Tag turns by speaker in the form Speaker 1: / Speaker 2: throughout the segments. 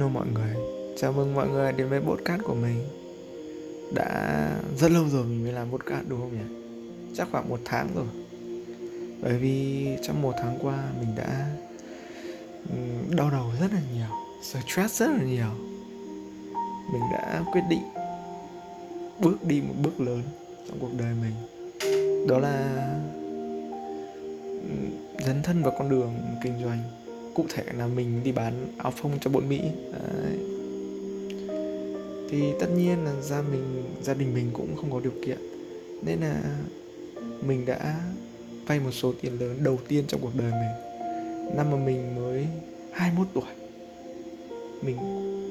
Speaker 1: Hello mọi người, chào mừng mọi người đến với podcast của mình. Đã rất lâu rồi mình mới làm podcast đúng không nhỉ? Chắc khoảng một tháng rồi. Bởi vì trong một tháng qua mình đã đau đầu rất là nhiều Stress rất là nhiều. Mình đã quyết định bước đi một bước lớn trong cuộc đời mình. Đó là dấn thân vào con đường kinh doanh cụ thể là mình đi bán áo phông cho bọn mỹ. Đấy. thì tất nhiên là gia mình gia đình mình cũng không có điều kiện. Nên là mình đã vay một số tiền lớn đầu tiên trong cuộc đời mình. Năm mà mình mới 21 tuổi mình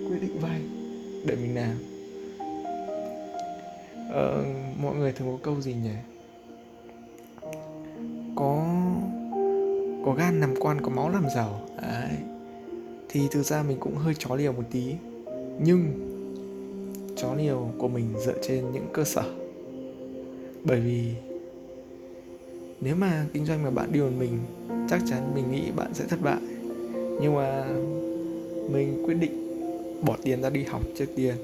Speaker 1: quyết định vay để mình làm. Ờ, mọi người thường có câu gì nhỉ? Có gan làm quan, có máu làm giàu. Đấy. thì thực ra mình cũng hơi chó liều một tí. Nhưng chó liều của mình dựa trên những cơ sở. Bởi vì nếu mà kinh doanh mà bạn đi một mình, chắc chắn mình nghĩ bạn sẽ thất bại. Nhưng mà mình quyết định bỏ tiền ra đi học trước tiên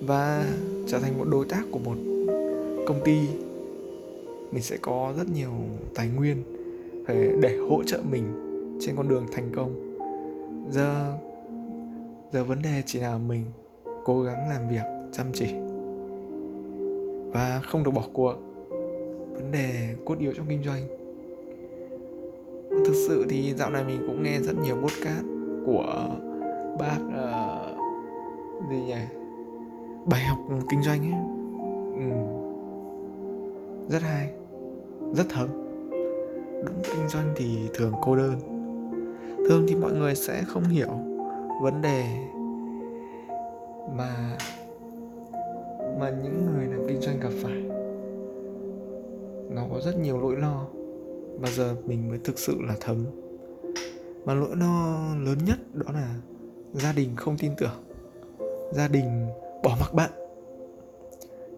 Speaker 1: và trở thành một đối tác của một công ty. Mình sẽ có rất nhiều tài nguyên để hỗ trợ mình trên con đường thành công. Giờ giờ vấn đề chỉ là mình cố gắng làm việc chăm chỉ. Và không được bỏ cuộc. Vấn đề cốt yếu trong kinh doanh. Thực sự thì dạo này mình cũng nghe rất nhiều podcast của bác uh, gì nhỉ? Bài học kinh doanh ấy. Ừ. rất hay. Rất thấm đúng kinh doanh thì thường cô đơn. Thường thì mọi người sẽ không hiểu vấn đề mà mà những người làm kinh doanh gặp phải. Nó có rất nhiều nỗi lo và giờ mình mới thực sự là thấm. Mà nỗi lo lớn nhất đó là gia đình không tin tưởng, gia đình bỏ mặc bạn.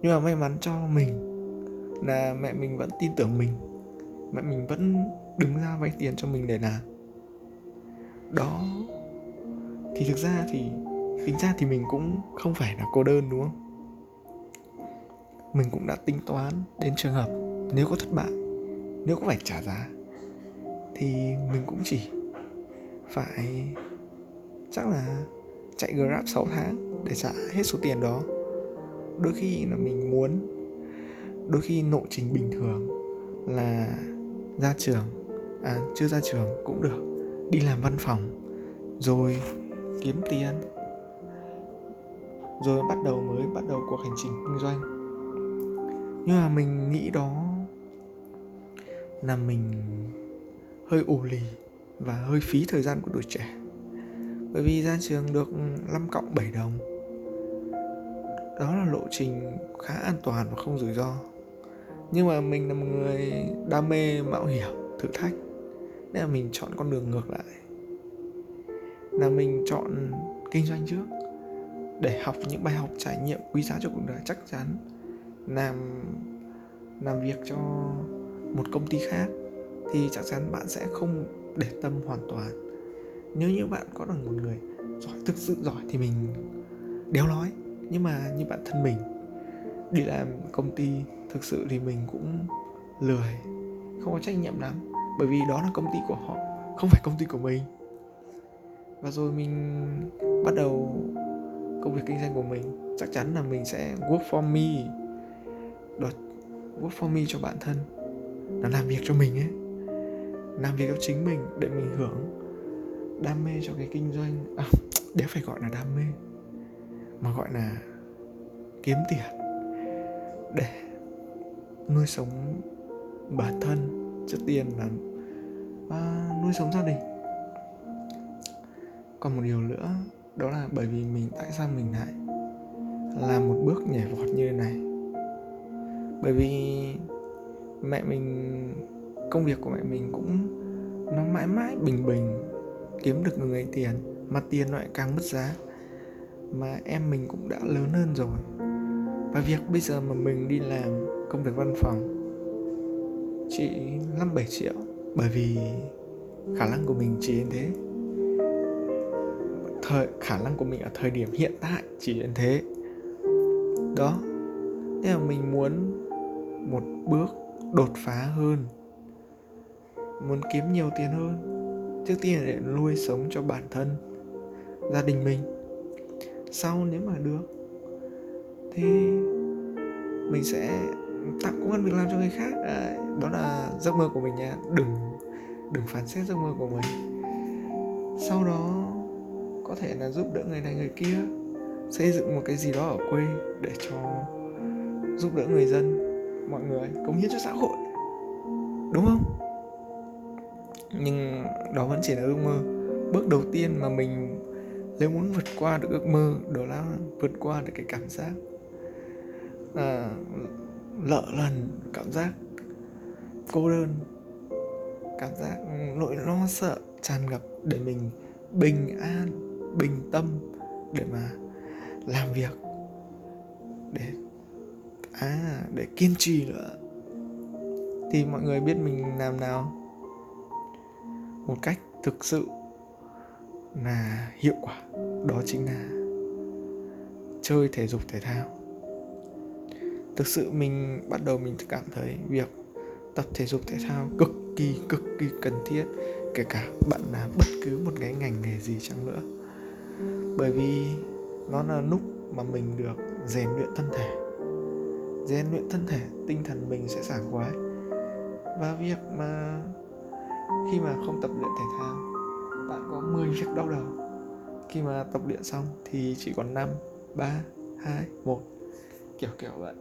Speaker 1: Nhưng mà may mắn cho mình là mẹ mình vẫn tin tưởng mình mẹ mình vẫn đứng ra vay tiền cho mình để làm. Đó. Thì thực ra thì tính ra thì mình cũng không phải là cô đơn, đúng không? Mình cũng đã tính toán đến trường hợp nếu có thất bại, nếu có phải trả giá, thì mình cũng chỉ phải chắc là chạy grab 6 tháng để trả hết số tiền đó. Đôi khi là mình muốn, đôi khi nội trình bình thường là ra trường. À chưa ra trường cũng được. Đi làm văn phòng. Rồi kiếm tiền. Rồi bắt đầu mới bắt đầu cuộc hành trình kinh doanh. Nhưng mà mình nghĩ đó là mình hơi ủ lì và hơi phí thời gian của tuổi trẻ. Bởi vì ra trường được 5 cộng 7 đồng. Đó là lộ trình khá an toàn và không rủi ro nhưng mà mình là một người đam mê mạo hiểm, thử thách. Nên là mình chọn con đường ngược lại. Là mình chọn kinh doanh trước. Để học những bài học, trải nghiệm, quý giá cho cuộc đời. Chắc chắn làm làm việc cho một công ty khác thì chắc chắn bạn sẽ không để tâm hoàn toàn. Nếu như bạn có được một người giỏi, thực sự giỏi thì mình đéo nói. Nhưng mà như bản thân mình, đi làm công ty thực sự thì mình cũng lười không có trách nhiệm lắm. Bởi vì đó là công ty của họ không phải công ty của mình. Và rồi mình bắt đầu công việc kinh doanh của mình. Chắc chắn là mình sẽ work for me đợt work for me cho bản thân là làm việc cho mình ấy. Làm việc cho chính mình để mình hưởng đam mê cho cái kinh doanh. À, để phải gọi là đam mê mà gọi là kiếm tiền để nuôi sống bản thân trước tiên là và nuôi sống gia đình. Còn một điều nữa, đó là bởi vì mình, tại sao mình lại làm một bước nhảy vọt như thế này? Bởi vì mẹ mình, công việc của mẹ mình cũng, nó mãi mãi bình bình, kiếm được người tiền, mà tiền lại càng mất giá, mà em mình cũng đã lớn hơn rồi. Và việc bây giờ mà mình đi làm công việc văn phòng chỉ 5 7 triệu. Bởi vì khả năng của mình chỉ đến thế. Thời, khả năng của mình ở thời điểm hiện tại chỉ đến thế. Đó. Thế là mình muốn một bước đột phá hơn. Muốn kiếm nhiều tiền hơn. Trước tiên là để nuôi sống cho bản thân, gia đình mình. Sau nếu mà được, thì mình sẽ tạo công an việc làm cho người khác. À, đó là giấc mơ của mình nha. Đừng đừng phán xét giấc mơ của mình. Sau đó có thể là giúp đỡ người này người kia xây dựng một cái gì đó ở quê để cho giúp đỡ người dân mọi người cống hiến cho xã hội. Đúng không? Nhưng đó vẫn chỉ là ước mơ. Bước đầu tiên mà mình nếu muốn vượt qua được ước mơ đó là vượt qua được cái cảm giác à, lợ lần cảm giác cô đơn, cảm giác ừ, nỗi lo sợ tràn ngập để mình bình an, bình tâm để mà làm việc, để à để kiên trì nữa. Thì mọi người biết mình làm nào? Một cách thực sự là hiệu quả đó chính là chơi thể dục thể thao thực sự mình bắt đầu mình cảm thấy việc tập thể dục thể thao cực kỳ cực kỳ cần thiết, kể cả bạn làm bất cứ một cái ngành nghề gì chăng nữa. Bởi vì nó là lúc mà mình được rèn luyện thân thể. Rèn luyện thân thể, tinh thần mình sẽ sảng khoái. Và việc mà khi mà không tập luyện thể thao, bạn có 10 việc đau đầu. Khi mà tập luyện xong thì chỉ còn 5 3 2 1 kiểu kiểu vậy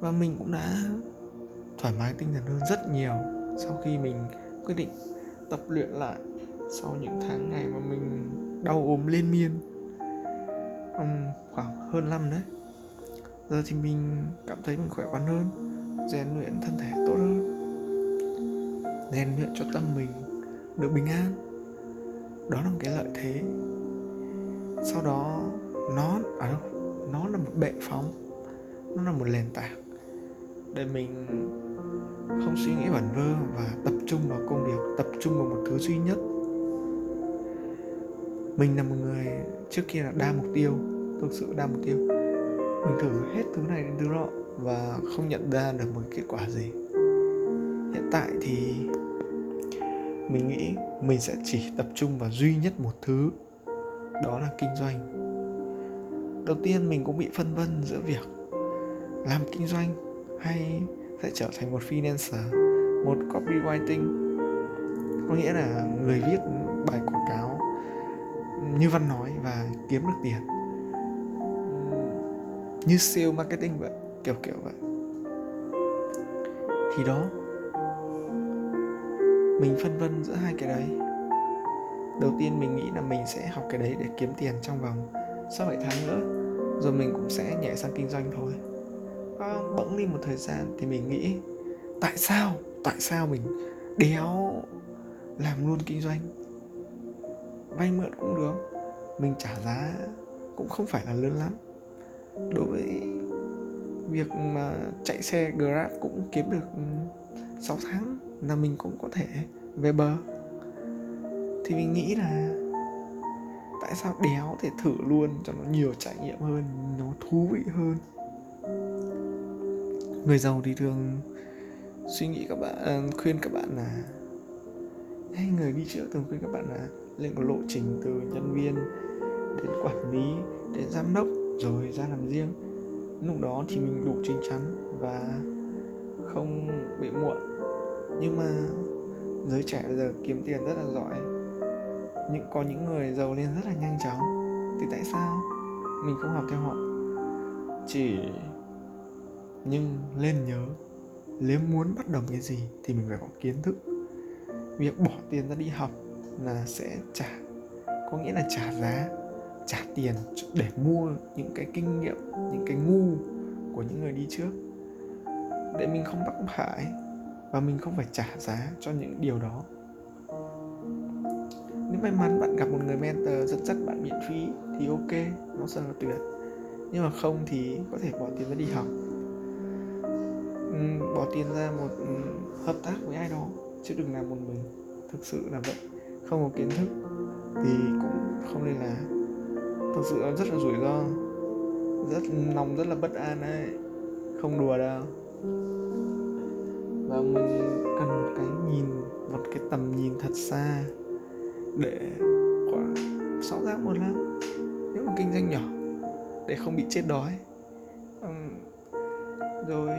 Speaker 1: và mình cũng đã thoải mái tinh thần hơn rất nhiều sau khi mình quyết định tập luyện lại sau những tháng ngày mà mình đau ốm liên miên. Um, khoảng hơn năm đấy. Giờ thì mình cảm thấy mình khỏe khoắn hơn rèn luyện thân thể tốt hơn rèn luyện cho tâm mình được bình an. Đó là một cái lợi thế. Sau đó nó à đâu nó là một bệ phóng nó là một nền tảng để mình không suy nghĩ vẩn vơ và tập trung vào công việc, tập trung vào một thứ duy nhất. Mình là một người trước kia là đa mục tiêu, thực sự đa mục tiêu. Mình thử hết thứ này đến thứ nọ và không nhận ra được một kết quả gì. Hiện tại thì mình nghĩ mình sẽ chỉ tập trung vào duy nhất một thứ, đó là kinh doanh. Đầu tiên mình cũng bị phân vân giữa việc làm kinh doanh hay sẽ trở thành một freelancer, một copywriting. Có nghĩa là người viết bài quảng cáo như văn nói và kiếm được tiền. Như sale marketing vậy, kiểu kiểu vậy. Thì đó, mình phân vân giữa hai cái đấy. Đầu tiên mình nghĩ là mình sẽ học cái đấy để kiếm tiền trong vòng 6 7 tháng nữa, rồi mình cũng sẽ nhảy sang kinh doanh thôi có bỗng đi một thời gian thì mình nghĩ, tại sao? Tại sao mình đéo làm luôn kinh doanh? Vay mượn cũng được, mình trả giá cũng không phải là lớn lắm. Đối với việc mà chạy xe grab cũng kiếm được ừ, 6 tháng là mình cũng có thể về bờ. Thì mình nghĩ là tại sao đéo thể thử luôn cho nó nhiều trải nghiệm hơn, nó thú vị hơn? Người giàu thì thường suy nghĩ các bạn à, khuyên các bạn là hay người đi trước thường khuyên các bạn là lên có lộ trình từ nhân viên đến quản lý, đến giám đốc, rồi ra làm riêng. Lúc đó thì mình đủ chín chắn và không bị muộn. Nhưng mà giới trẻ bây giờ kiếm tiền rất là giỏi. Những, có những người giàu lên rất là nhanh chóng. Thì tại sao? Mình không học theo họ. Chỉ nhưng lên nhớ, nếu muốn bắt đầu cái gì thì mình phải có kiến thức. Việc bỏ tiền ra đi học là sẽ trả, có nghĩa là trả giá, trả tiền để mua những cái kinh nghiệm, những cái ngu của những người đi trước. Để mình không bắt phải và mình không phải trả giá cho những điều đó. Nếu may mắn bạn gặp một người mentor dẫn dắt bạn miễn phí thì ok, nó rất là tuyệt. Nhưng mà không thì có thể bỏ tiền ra đi học. Ừ, bỏ tiền ra một ừ, hợp tác với ai đó chứ đừng làm một mình. Thực sự là vậy, không có kiến thức thì cũng không nên là thực sự nó rất là rủi ro, rất, lòng rất là bất an đấy, không đùa đâu. Và mình cần một cái nhìn, một cái tầm nhìn thật xa để quả sáu tháng, một năm, nếu mà kinh doanh nhỏ, để không bị chết đói. Rồi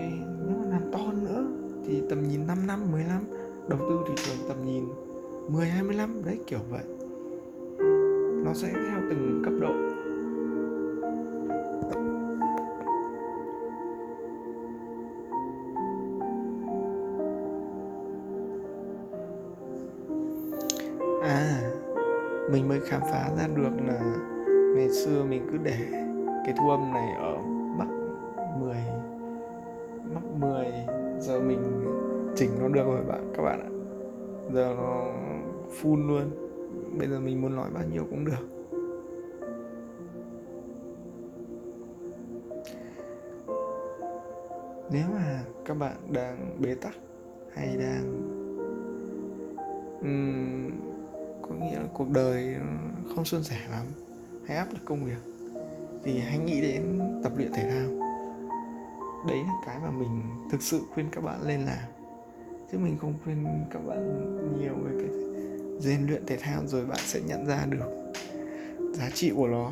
Speaker 1: to nữa. thì tầm nhìn 5 năm 10 năm đầu tư thị trường tầm nhìn 10 20 năm đấy kiểu vậy. Nó sẽ theo từng cấp độ. À mình mới khám phá ra được là ngày xưa mình cứ để cái thu âm này ở mắc 10 mắc 10 giờ mình chỉnh nó được rồi bạn các bạn ạ. Giờ nó full luôn. Bây giờ mình muốn nói bao nhiêu cũng được. Nếu mà các bạn đang bế tắc hay đang um, có nghĩa là cuộc đời không suôn sẻ lắm hay áp lực công việc thì hãy nghĩ đến tập luyện thể thao đấy là cái mà mình thực sự khuyên các bạn lên làm. Chứ mình không khuyên các bạn nhiều về cái rèn luyện thể thao rồi bạn sẽ nhận ra được giá trị của nó.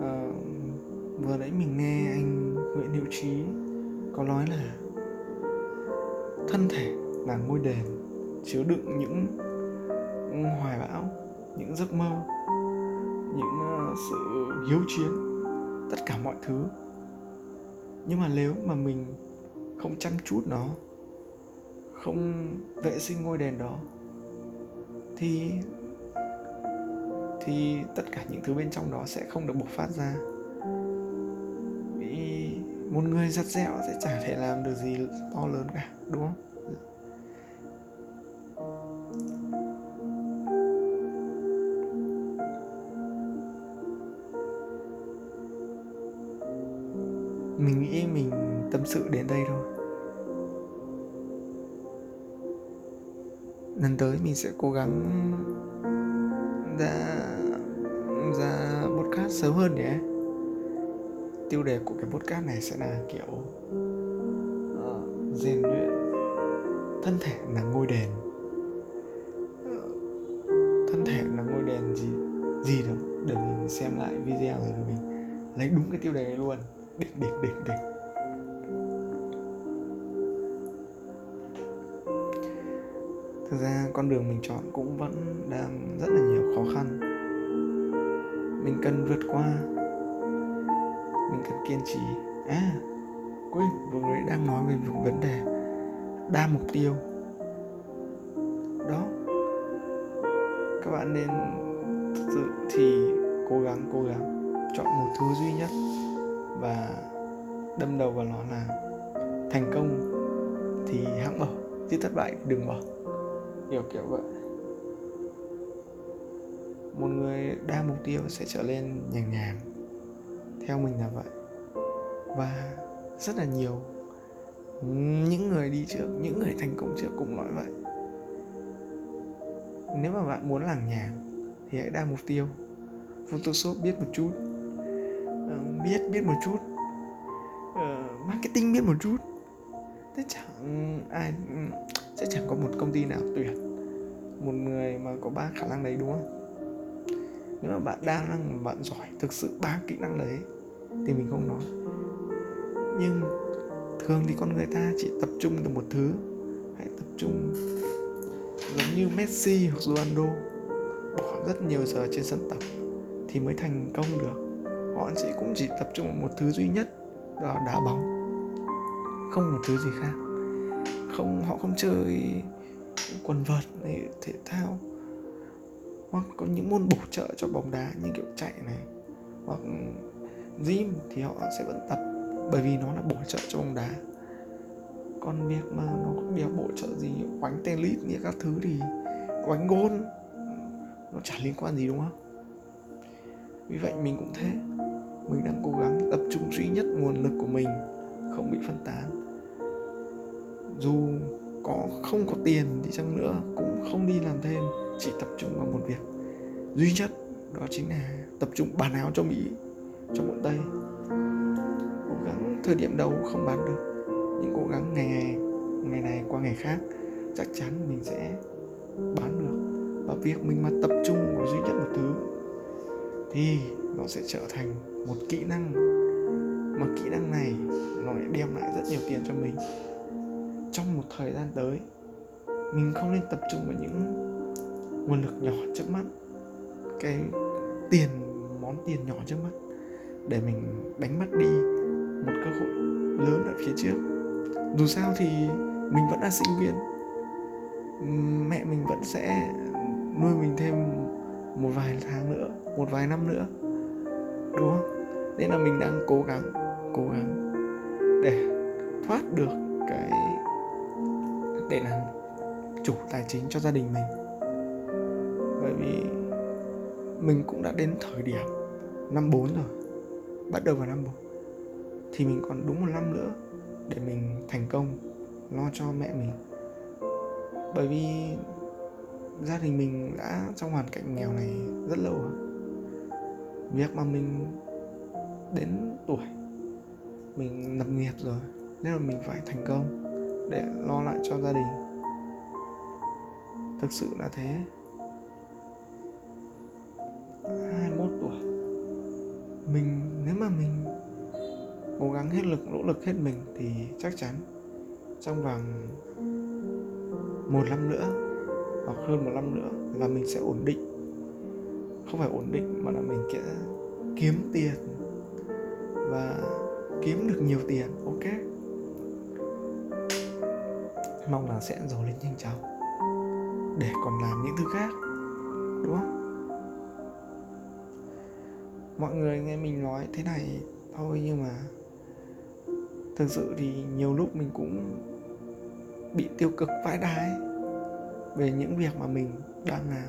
Speaker 1: À, vừa nãy mình nghe anh Nguyễn Hữu Trí có nói là thân thể là ngôi đền chứa đựng những hoài bão những giấc mơ, những ờ, sự hiếu chiến, tất cả mọi thứ. Nhưng mà nếu mà mình không chăm chút nó, không vệ sinh ngôi đền đó, thì thì tất cả những thứ bên trong đó sẽ không được bộc phát ra. Vì một người giặt dẹo sẽ chả thể làm được gì to lớn cả, đúng không? Mình nghĩ mình tâm sự đến đây thôi. Lần tới mình sẽ cố gắng ra ra podcast sớm hơn nhé. Tiêu đề của cái podcast này sẽ là kiểu uh, rèn luyện thân thể là ngôi đền. Thân thể là ngôi đền gì gì đó. Để mình xem lại video rồi mình lấy đúng cái tiêu đề này luôn đỉnh đỉnh đỉnh đỉnh thực ra con đường mình chọn cũng vẫn đang rất là nhiều khó khăn. Mình cần vượt qua. Mình cần kiên trì. À quên, vừa mới đang nói về vấn đề. Đa mục tiêu. Đó. Các bạn nên thực sự thì cố gắng cố gắng. Chọn một thứ duy nhất và đâm đầu vào nó là thành công thì hãng bỏ chứ thất bại đừng bỏ kiểu kiểu vậy. Một người đa mục tiêu sẽ trở nên nhàng nhàng theo mình là vậy. Và rất là nhiều những người đi trước những người thành công trước cũng nói vậy. Nếu mà bạn muốn làng nhàng thì hãy đa mục tiêu. Photoshop biết một chút Ờ, biết biết một chút. Uh, marketing biết một chút. Thế chẳng ai sẽ chẳng có một công ty nào tuyển một người mà có ba khả năng đấy đúng không? Nếu mà bạn đa năng bạn giỏi thực sự ba kỹ năng đấy thì mình không nói. Nhưng thường thì con người ta chỉ tập trung vào một thứ hãy tập trung giống như Messi hoặc Ronaldo bỏ rất nhiều giờ trên sân tập thì mới thành công được họ chỉ cũng chỉ tập trung vào một thứ duy nhất là đá bóng. Không một thứ gì khác. Không, họ không chơi quần vợt này, thể thao. Hoặc có những môn bổ trợ cho bóng đá như kiểu chạy này, hoặc gym thì họ sẽ vẫn tập, bởi vì nó là bổ trợ cho bóng đá. Còn việc mà nó có việc bổ trợ gì, quánh tennis như các thứ thì quánh gôn, nó chả liên quan gì, đúng không? Vì vậy mình cũng thế mình đang cố gắng tập trung duy nhất nguồn lực của mình, không bị phân tán. Dù có không có tiền đi chăng nữa cũng không đi làm thêm, chỉ tập trung vào một việc. Duy nhất đó chính là tập trung bán áo cho mỹ, cho bọn tây. Cố gắng thời điểm đầu không bán được, nhưng cố gắng ngày ngày ngày này qua ngày khác, chắc chắn mình sẽ bán được. Và việc mình mà tập trung vào duy nhất một thứ thì nó sẽ trở thành một kỹ năng mà kỹ năng này nó lại đem lại rất nhiều tiền cho mình. Trong một thời gian tới, mình không nên tập trung vào những nguồn lực nhỏ trước mắt, cái tiền, món tiền nhỏ trước mắt, để mình đánh mất đi một cơ hội lớn ở phía trước. Dù sao thì mình vẫn là sinh viên, mẹ mình vẫn sẽ nuôi mình thêm một vài tháng nữa, một vài năm nữa, đúng không? Nên là mình đang cố gắng cố gắng để thoát được cái để làm chủ tài chính cho gia đình mình. Bởi vì mình cũng đã đến thời điểm năm 4 rồi, bắt đầu vào năm 4 thì mình còn đúng một năm nữa để mình thành công, lo cho mẹ mình. Bởi vì gia đình mình đã trong hoàn cảnh nghèo này rất lâu rồi. Việc mà mình đến tuổi mình lập nghiệp rồi, nên là mình phải thành công để lo lại cho gia đình. Thực sự là thế. 21 tuổi. Mình, nếu mà mình cố gắng hết lực, nỗ lực hết mình thì chắc chắn trong vòng một năm nữa hoặc hơn một năm nữa là mình sẽ ổn định. Không phải ổn định mà là mình sẽ kiếm tiền và kiếm được nhiều tiền, ok. Mong là sẽ giàu lên nhanh chóng, để còn làm những thứ khác, đúng không? Mọi người nghe mình nói thế này thôi nhưng mà thực sự thì nhiều lúc mình cũng bị tiêu cực vãi đái về những việc mà mình đang làm.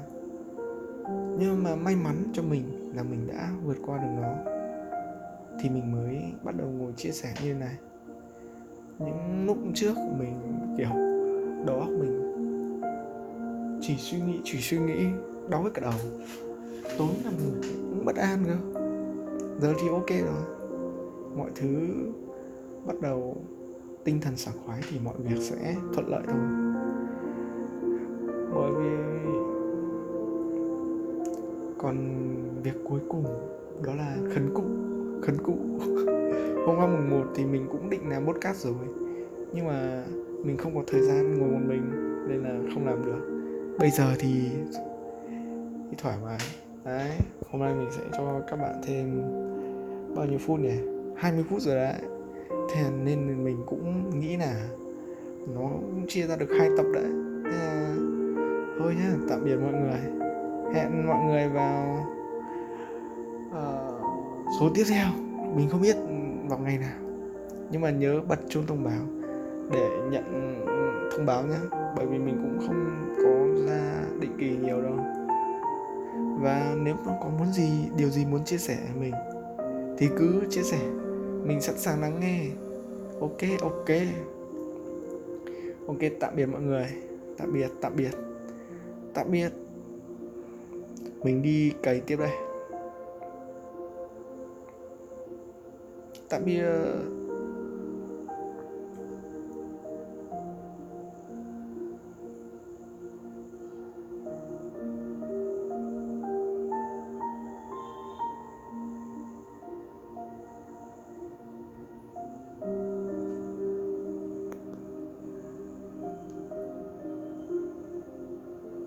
Speaker 1: Nhưng mà may mắn cho mình là mình đã vượt qua được nó thì mình mới bắt đầu ngồi chia sẻ như này. Những lúc trước mình, kiểu, đầu óc mình chỉ suy nghĩ, chỉ suy nghĩ, đau hết cả đầu. Tối nằm cũng bất an cơ. Giờ thì ok rồi. Mọi thứ bắt đầu tinh thần sảng khoái thì mọi việc sẽ thuận lợi thôi. Bởi vì còn việc cuối cùng đó là khấn cúng khấn cũ. Hôm qua mùng 1 thì mình cũng định làm podcast rồi nhưng mà mình không có thời gian ngồi một mình nên là không làm được. Bây giờ thì, thì thoải mái. Đấy hôm nay mình sẽ cho các bạn thêm bao nhiêu phút nhỉ? 20 phút rồi đấy. Thế nên mình cũng nghĩ là nó cũng chia ra được hai tập đấy. Thế là thôi nhá tạm biệt mọi người. Hẹn mọi người vào uh, số tiếp theo, mình không biết vào ngày nào, nhưng mà nhớ bật chuông thông báo để nhận thông báo nhé bởi vì mình cũng không có ra định kỳ nhiều đâu. Và nếu mà có muốn gì, điều gì muốn chia sẻ với mình, thì cứ chia sẻ, mình sẵn sàng lắng nghe. Ok ok. Ok, tạm biệt mọi người. Tạm biệt tạm biệt. Tạm biệt. Mình đi cày tiếp đây. Biệt